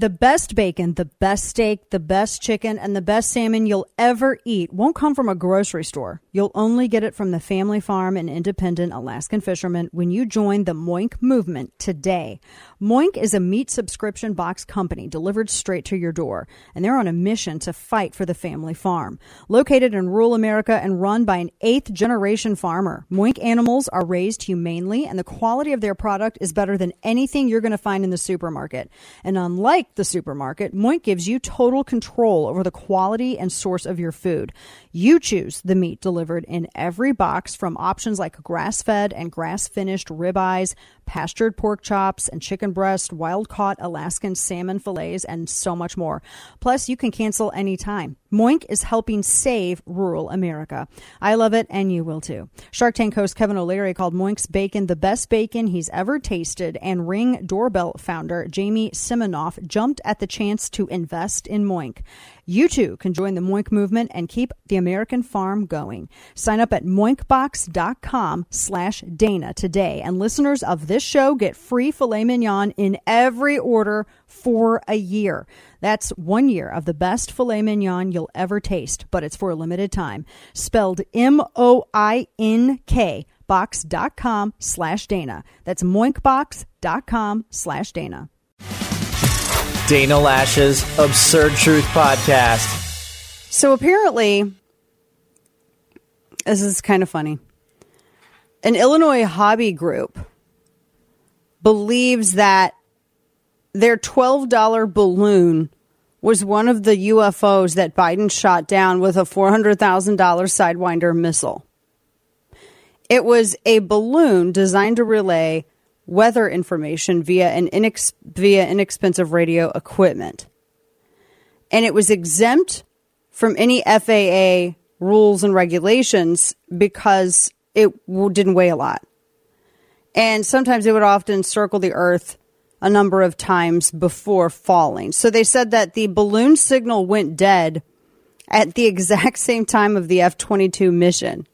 The best bacon, the best steak, the best chicken, and the best salmon you'll ever eat won't come from a grocery store. You'll only get it from the family farm and independent Alaskan fishermen when you join the Moink movement today. Moink is a meat subscription box company delivered straight to your door, and they're on a mission to fight for the family farm. Located in rural America and run by an eighth generation farmer, Moink animals are raised humanely, and the quality of their product is better than anything you're going to find in the supermarket. And unlike the supermarket, Moink gives you total control over the quality and source of your food. You choose the meat delivered in every box from options like grass fed and grass finished ribeyes, pastured pork chops, and chicken breast, wild caught Alaskan salmon fillets, and so much more. Plus, you can cancel anytime. Moink is helping save rural America. I love it, and you will too. Shark Tank host Kevin O'Leary called Moink's bacon the best bacon he's ever tasted, and Ring Doorbell founder Jamie Siminoff jumped at the chance to invest in Moink. You too can join the Moink movement and keep the American farm going. Sign up at moinkbox.com slash Dana today, and listeners of this show get free filet mignon in every order for a year. That's one year of the best filet mignon you'll ever taste, but it's for a limited time. Spelled M O I N K box.com slash Dana. That's moinkbox.com slash Dana. Dana Loesch's Absurd Truth Podcast. So apparently, this is kind of funny. An Illinois hobby group believes that their $12 balloon was one of the UFOs that Biden shot down with a $400,000 Sidewinder missile. It was a balloon designed to relay weather information via an inex- via inexpensive radio equipment. And it was exempt from any FAA rules and regulations because it didn't weigh a lot. And sometimes it would often circle the earth a number of times before falling. So they said that the balloon signal went dead at the exact same time of the F 22 mission.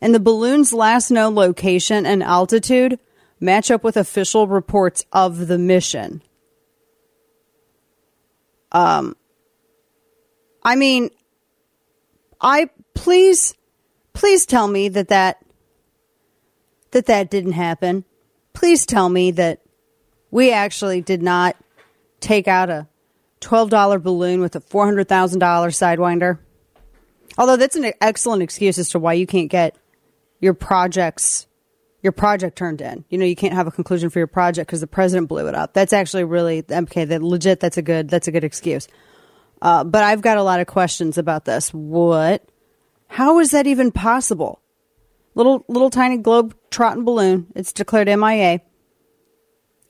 And the balloon's last known location and altitude match up with official reports of the mission. Um, I mean, I please, please tell me that that that that didn't happen. Please tell me that we actually did not take out a twelve dollar balloon with a four hundred thousand dollar sidewinder. Although that's an excellent excuse as to why you can't get your projects your project turned in. You know, you can't have a conclusion for your project because the president blew it up. That's actually really okay. That legit. That's a good. That's a good excuse. Uh, but I've got a lot of questions about this. What? How is that even possible? Little little tiny globe trotting balloon. It's declared MIA,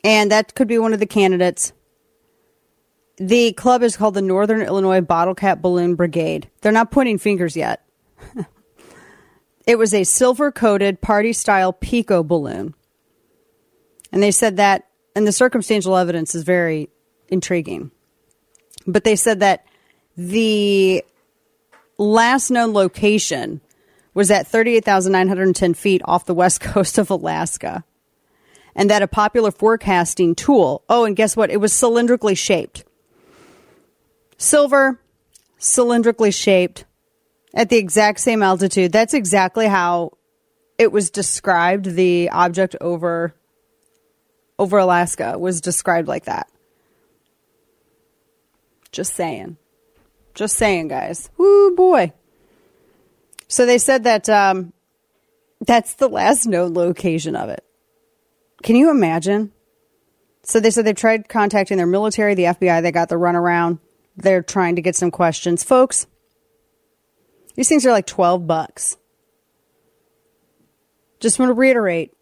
and that could be one of the candidates. The club is called the Northern Illinois Bottle Cap Balloon Brigade. They're not pointing fingers yet. It was a silver coated party style Pico balloon. And they said that, and the circumstantial evidence is very intriguing. But they said that the last known location was at 38,910 feet off the west coast of Alaska. And that a popular forecasting tool, oh, and guess what? It was cylindrically shaped. Silver, cylindrically shaped, at the exact same altitude. That's exactly how it was described. The object over over Alaska was described like that. Just saying. Just saying, guys. Whoo boy. So they said that um, that's the last known location of it. Can you imagine? So they said they've tried contacting their military, the FBI, they got the runaround. They're trying to get some questions. Folks, these things are like 12 bucks. Just want to reiterate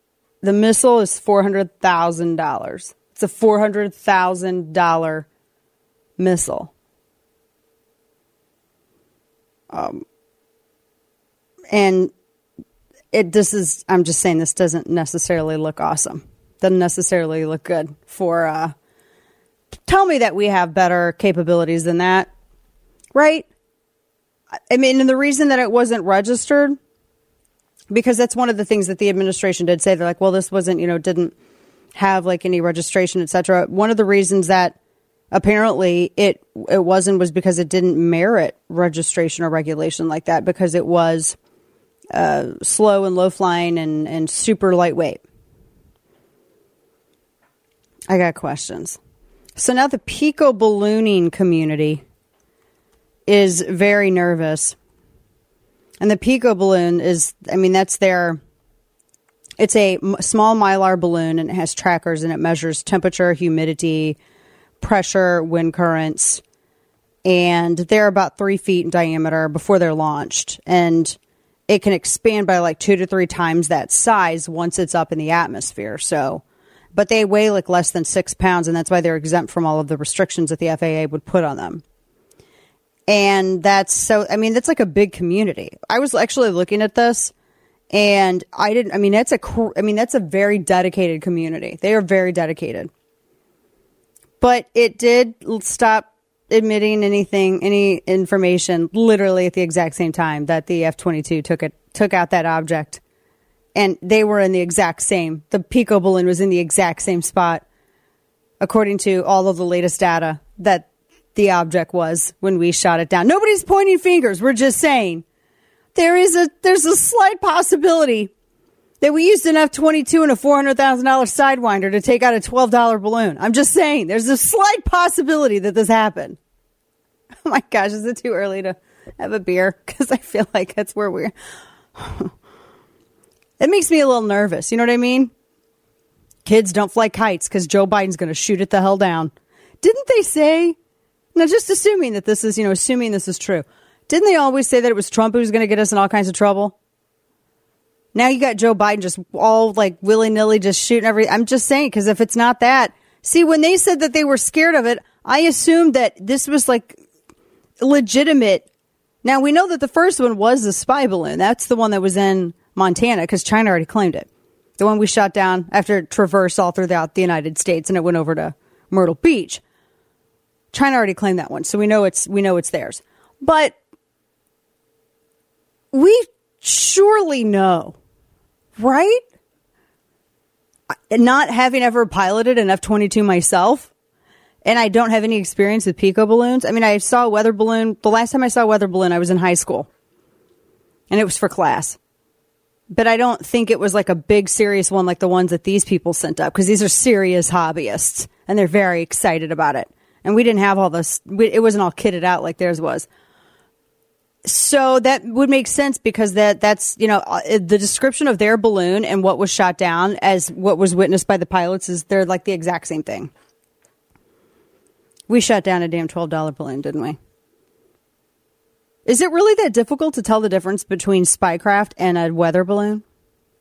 the missile is $400,000. It's a $400,000 missile. Um, and it this is I'm just saying this doesn't necessarily look awesome. Doesn't necessarily look good for uh tell me that we have better capabilities than that. Right? I mean, and the reason that it wasn't registered, because that's one of the things that the administration did say. They're like, well, this wasn't, you know, didn't have like any registration, etc. One of the reasons that apparently it it wasn't was because it didn't merit registration or regulation like that because it was uh, slow and low flying and, and super lightweight. I got questions. So now the Pico ballooning community is very nervous. And the Pico balloon is, I mean, that's their, it's a small mylar balloon and it has trackers and it measures temperature, humidity, pressure, wind currents. And they're about three feet in diameter before they're launched. And it can expand by like two to three times that size once it's up in the atmosphere. So, but they weigh like less than six pounds, and that's why they're exempt from all of the restrictions that the FAA would put on them. And that's so, I mean, that's like a big community. I was actually looking at this and I didn't, I mean, that's a, I mean, that's a very dedicated community. They are very dedicated. But it did stop admitting anything, any information, literally at the exact same time that the F twenty two took it took out that object, and they were in the exact same. The Pico balloon was in the exact same spot, according to all of the latest data that the object was when we shot it down. Nobody's pointing fingers. We're just saying there is a there's a slight possibility that we used an F twenty two and a four hundred thousand dollar sidewinder to take out a twelve dollar balloon. I'm just saying there's a slight possibility that this happened. Oh my gosh, is it too early to have a beer? Because I feel like that's where we're. it makes me a little nervous. You know what I mean? Kids don't fly kites because Joe Biden's going to shoot it the hell down. Didn't they say? Now, just assuming that this is, you know, assuming this is true. Didn't they always say that it was Trump who was going to get us in all kinds of trouble? Now you got Joe Biden just all like willy nilly just shooting every. I'm just saying because if it's not that, see when they said that they were scared of it, I assumed that this was like legitimate. Now we know that the first one was the spy balloon. That's the one that was in Montana because China already claimed it. The one we shot down after it traversed all throughout the United States and it went over to Myrtle Beach. China already claimed that one, so we know it's we know it's theirs. But we surely know, right? Not having ever piloted an F 22 myself, and I don't have any experience with Pico balloons. I mean, I saw a weather balloon. The last time I saw a weather balloon, I was in high school, and it was for class. But I don't think it was like a big, serious one like the ones that these people sent up because these are serious hobbyists and they're very excited about it. And we didn't have all this, it wasn't all kitted out like theirs was. So that would make sense because that that's you know uh, the description of their balloon and what was shot down as what was witnessed by the pilots is they're like the exact same thing. We shot down a damn twelve dollar balloon, didn't we? Is it really that difficult to tell the difference between spycraft and a weather balloon?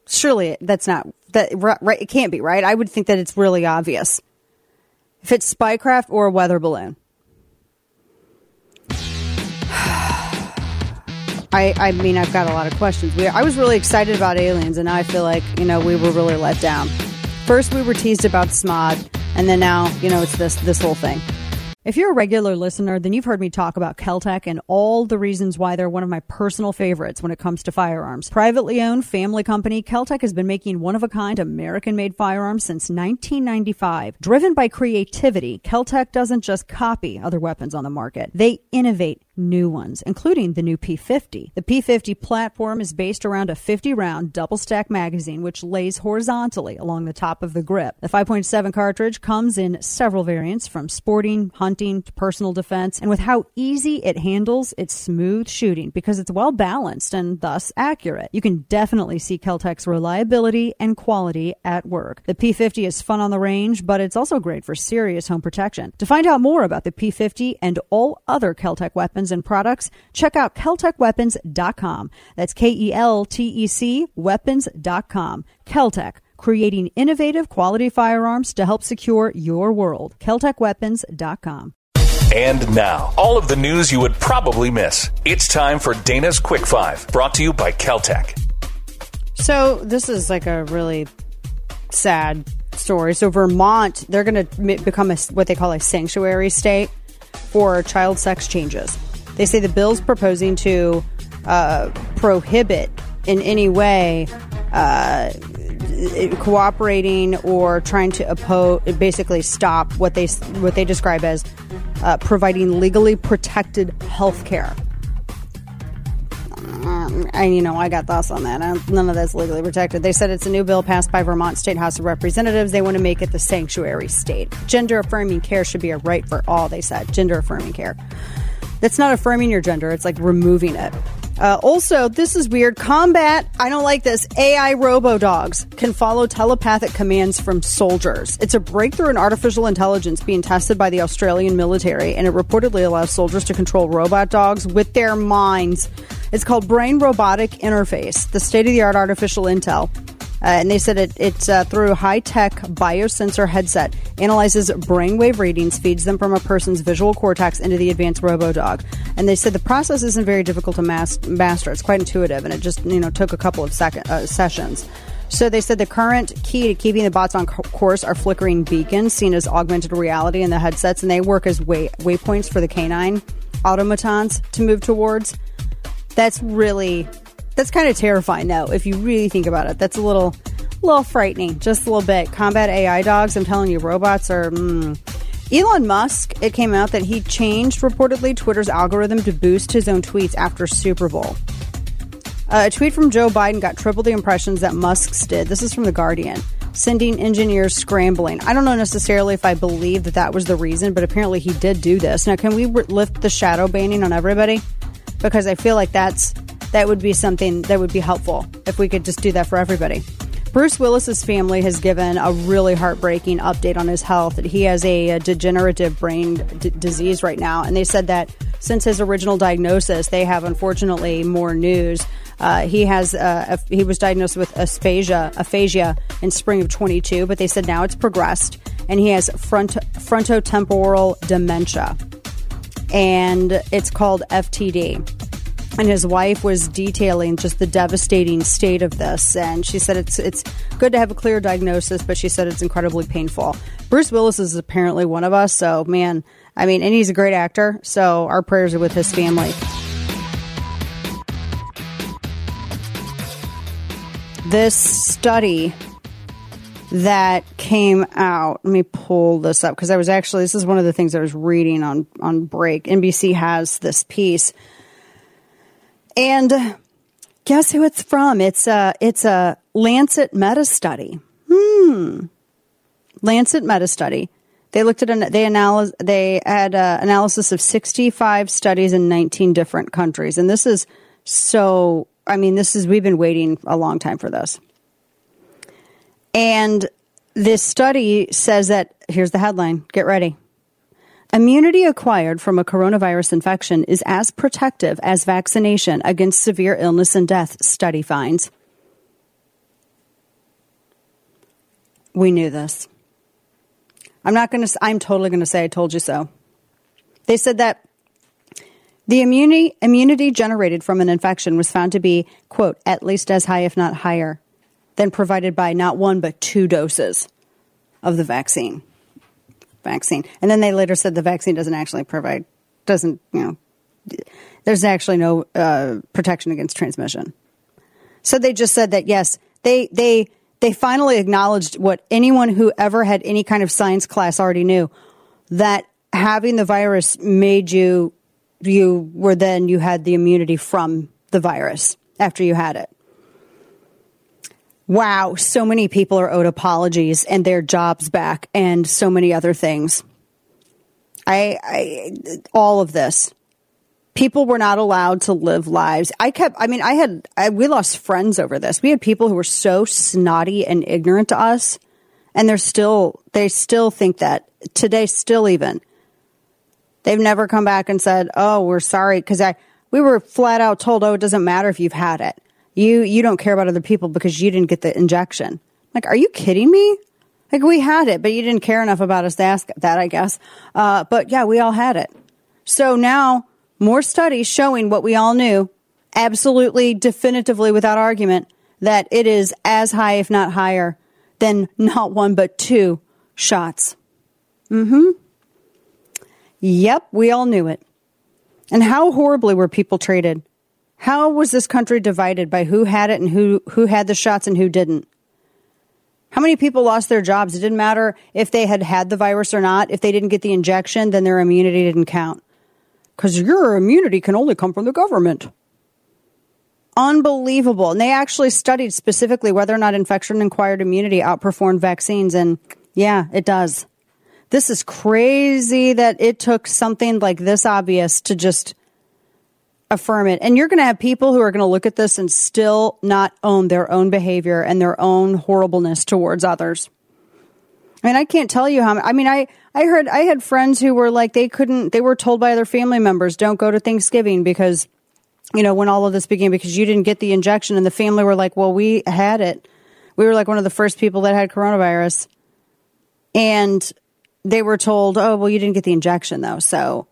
Surely that's not that right. It can't be right. I would think that it's really obvious if it's spycraft or a weather balloon. I, I mean, I've got a lot of questions. We, I was really excited about aliens, and I feel like, you know, we were really let down. First, we were teased about SMOG, and then now, you know, it's this, this whole thing. If you're a regular listener, then you've heard me talk about Keltec and all the reasons why they're one of my personal favorites when it comes to firearms. Privately owned family company, Keltec has been making one of a kind American made firearms since 1995. Driven by creativity, Keltec doesn't just copy other weapons on the market. They innovate new ones, including the new P50. The P50 platform is based around a 50 round double stack magazine, which lays horizontally along the top of the grip. The 5.7 cartridge comes in several variants from sporting, hunting to personal defense, and with how easy it handles, it's smooth shooting because it's well balanced and thus accurate. You can definitely see Keltec's reliability and quality at work. The P50 is fun on the range, but it's also great for serious home protection. To find out more about the P50 and all other Keltec weapons, weapons and products, check out KeltecWeapons.com. That's K E L T E C weapons.com. Keltec, creating innovative quality firearms to help secure your world. KeltecWeapons.com. And now, all of the news you would probably miss. It's time for Dana's Quick Five, brought to you by Keltec. So, this is like a really sad story. So, Vermont, they're going to become a, what they call a sanctuary state for child sex changes. They say the bill's proposing to uh, prohibit in any way uh, cooperating or trying to oppose, basically stop what they what they describe as uh, providing legally protected health care. Um, and you know, I got thoughts on that. none of that's legally protected. They said it's a new bill passed by Vermont State House of Representatives. They want to make it the sanctuary state. Gender affirming care should be a right for all. They said gender affirming care. That's not affirming your gender. It's like removing it. Uh, also, this is weird. Combat, I don't like this. AI robo dogs can follow telepathic commands from soldiers. It's a breakthrough in artificial intelligence being tested by the Australian military, and it reportedly allows soldiers to control robot dogs with their minds. It's called Brain Robotic Interface, the state of the art artificial intel. Uh, and they said it, it's uh, through high tech biosensor headset, analyzes brainwave readings, feeds them from a person's visual cortex into the advanced RoboDog. And they said the process isn't very difficult to mas- master. It's quite intuitive, and it just you know took a couple of uh, sessions. So they said the current key to keeping the bots on course are flickering beacons seen as augmented reality in the headsets, and they work as way- waypoints for the canine automatons to move towards. That's really that's kind of terrifying, though, if you really think about it. That's a little, little frightening, just a little bit. Combat AI dogs, I'm telling you, robots are. Mm. Elon Musk, it came out that he changed reportedly Twitter's algorithm to boost his own tweets after Super Bowl. Uh, a tweet from Joe Biden got triple the impressions that Musk's did. This is from The Guardian, sending engineers scrambling. I don't know necessarily if I believe that that was the reason, but apparently he did do this. Now, can we lift the shadow banning on everybody? Because I feel like that's that would be something that would be helpful if we could just do that for everybody. Bruce Willis's family has given a really heartbreaking update on his health. He has a, a degenerative brain d- disease right now, and they said that since his original diagnosis, they have unfortunately more news. Uh, he has uh, a, he was diagnosed with aphasia, aphasia in spring of 22, but they said now it's progressed, and he has front frontotemporal dementia, and it's called FTD and his wife was detailing just the devastating state of this. And she said it's it's good to have a clear diagnosis but she said it's incredibly painful. Bruce willis is apparently one of us. So man i mean and he's a great actor. So our prayers are with his family. This study that came out let me pull this up because i was actually this is one of the things i was reading on on break. Nbc has this piece and guess who it's from? It's a it's a Lancet meta study. Hmm. Lancet meta study. They looked at an, they analyze they had a analysis of 65 studies in 19 different countries, and this is so. I mean, this is we've been waiting a long time for this. And this study says that here's the headline. Get ready. Immunity acquired from a coronavirus infection is as protective as vaccination against severe illness and death, study finds. We knew this. I'm not going to, I'm totally going to say I told you so. They said that the immunity, immunity generated from an infection was found to be, quote, at least as high, if not higher, than provided by not one, but two doses of the vaccine vaccine. And then they later said the vaccine doesn't actually provide, doesn't, you know, there's actually no uh, protection against transmission. So they just said that yes, they they they finally acknowledged what anyone who ever had any kind of science class already knew that having the virus made you you were then you had the immunity from the virus after you had it. Wow, so many people are owed apologies and their jobs back and so many other things. I, I all of this. People were not allowed to live lives. I kept I mean I had I, we lost friends over this. We had people who were so snotty and ignorant to us and they're still they still think that today still even. They've never come back and said, "Oh, we're sorry" cuz I we were flat out told, "Oh, it doesn't matter if you've had it." You you don't care about other people because you didn't get the injection. Like, are you kidding me? Like we had it, but you didn't care enough about us to ask that, I guess. Uh, but yeah, we all had it. So now more studies showing what we all knew, absolutely definitively without argument, that it is as high, if not higher, than not one but two shots. Mm-hmm. Yep, we all knew it. And how horribly were people treated? How was this country divided by who had it and who, who had the shots and who didn't? How many people lost their jobs? It didn't matter if they had had the virus or not. If they didn't get the injection, then their immunity didn't count. Because your immunity can only come from the government. Unbelievable. And they actually studied specifically whether or not infection acquired immunity outperformed vaccines. And yeah, it does. This is crazy that it took something like this obvious to just affirm it. And you're going to have people who are going to look at this and still not own their own behavior and their own horribleness towards others. I mean, I can't tell you how. I mean, I I heard I had friends who were like they couldn't. They were told by their family members, "Don't go to Thanksgiving because, you know, when all of this began, because you didn't get the injection." And the family were like, "Well, we had it. We were like one of the first people that had coronavirus." And they were told, "Oh, well, you didn't get the injection though." So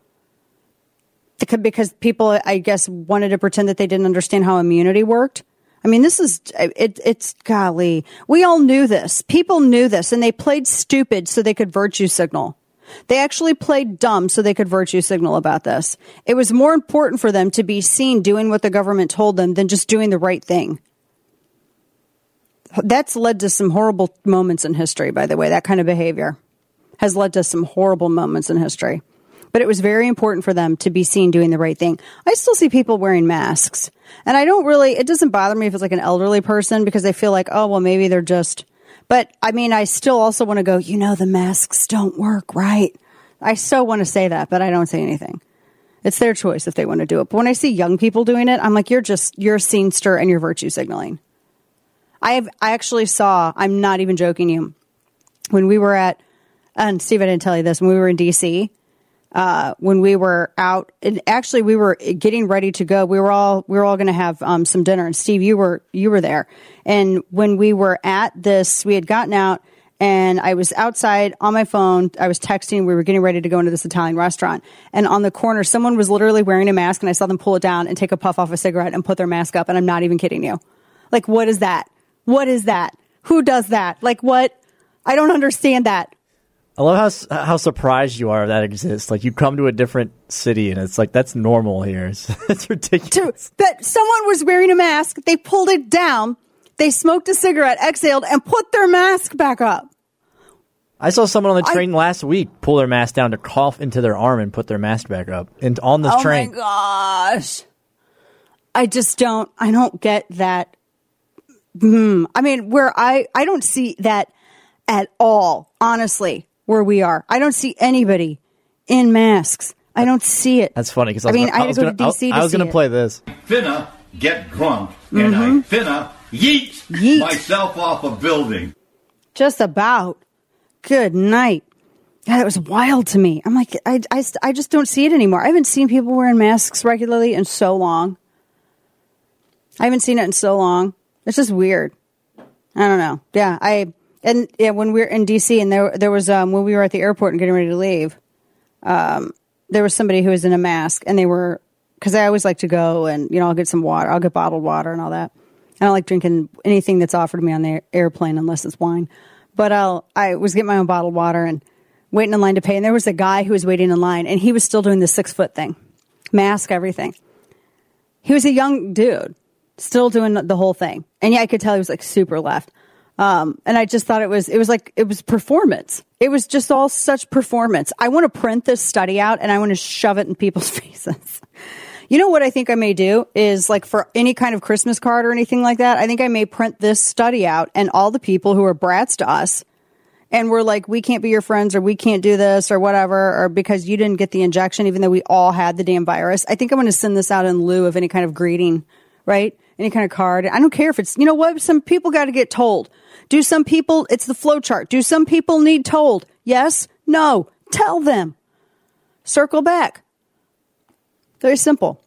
because people, I guess, wanted to pretend that they didn't understand how immunity worked. I mean, this is uh, it, it's golly. We all knew this. People knew this, and they played stupid so they could virtue signal. They actually played dumb so they could virtue signal about this. It was more important for them to be seen doing what the government told them than just doing the right thing. That's led to some horrible moments in history, by the way. That kind of behavior has led to some horrible moments in history but it was very important for them to be seen doing the right thing. I still see people wearing masks. And I don't really, it doesn't bother me if it's like an elderly person because I feel like, oh, well, maybe they're just, but I mean, I still also want to go, you know, the masks don't work, right? I so want to say that, but I don't say anything. It's their choice if they want to do it. But when I see young people doing it, I'm like, you're just, you're a scenester and you're virtue signaling. I have, I actually saw, I'm not even joking you, when we were at, and Steve, I didn't tell you this, when we were in DC, uh, when we were out. And actually, we were getting ready to go. We were all we were all going to have um, some dinner. And Steve, you were you were there. And when we were at this, we had gotten out. And I was outside on my phone. I was texting. We were getting ready to go into this Italian restaurant. And on the corner, someone was literally wearing a mask. And I saw them pull it down and take a puff off a cigarette and put their mask up. And I'm not even kidding you. Like, what is that? What is that? Who does that? Like, what? I don't understand that. I love how how surprised you are that exists. Like you come to a different city and it's like that's normal here. It's, it's ridiculous. that someone was wearing a mask, they pulled it down, they smoked a cigarette, exhaled, and put their mask back up. I saw someone on the train I, last week pull their mask down to cough into their arm and put their mask back up. And on this oh train. Oh my gosh. I just don't I don't get that. Hmm. I mean, where I I don't see that at all, honestly where we are. I don't see anybody in masks. I don't see it. That's funny because I, I, mean, gonna, I, I go gonna, DC. I, I was going to play this. Finna get drunk mm-hmm. and I mm-hmm. finna yeet, yeet myself off a building. Just about. Good night. God, that was wild to me. I'm like, I, I, I just don't see it anymore. I haven't seen people wearing masks regularly in so long. I haven't seen it in so long. It's just weird. I don't know. Yeah, I and yeah, when we were in DC, and there there was um, when we were at the airport and getting ready to leave, um, there was somebody who was in a mask, and they were because I always like to go and you know I'll get some water, I'll get bottled water and all that. I don't like drinking anything that's offered to me on the airplane unless it's wine. But I'll I was getting my own bottled water and waiting in line to pay, and there was a guy who was waiting in line, and he was still doing the six foot thing, mask, everything. He was a young dude, still doing the whole thing, and yeah, I could tell he was like super left. Um, and I just thought it was, it was like, it was performance. It was just all such performance. I want to print this study out and I want to shove it in people's faces. you know what I think I may do is like for any kind of Christmas card or anything like that, I think I may print this study out and all the people who are brats to us and we're like, we can't be your friends or we can't do this or whatever, or because you didn't get the injection, even though we all had the damn virus. I think I'm going to send this out in lieu of any kind of greeting, right? Any kind of card. I don't care if it's, you know what? Some people got to get told. Do some people, it's the flow chart. Do some people need told? Yes? No? Tell them. Circle back. Very simple.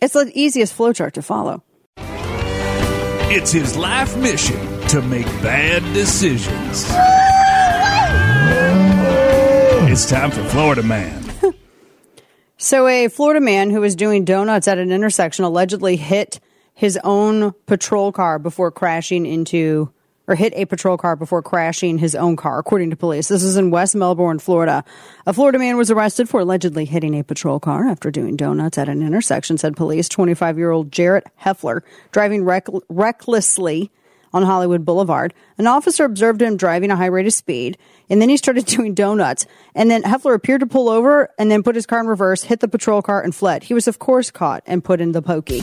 It's the easiest flow chart to follow. It's his life mission to make bad decisions. it's time for Florida Man. so, a Florida man who was doing donuts at an intersection allegedly hit his own patrol car before crashing into or hit a patrol car before crashing his own car, according to police. This is in West Melbourne, Florida. A Florida man was arrested for allegedly hitting a patrol car after doing donuts at an intersection, said police. 25 year old Jarrett Heffler driving reck- recklessly on Hollywood Boulevard. An officer observed him driving a high rate of speed, and then he started doing donuts. And then Heffler appeared to pull over and then put his car in reverse, hit the patrol car, and fled. He was, of course, caught and put in the pokey.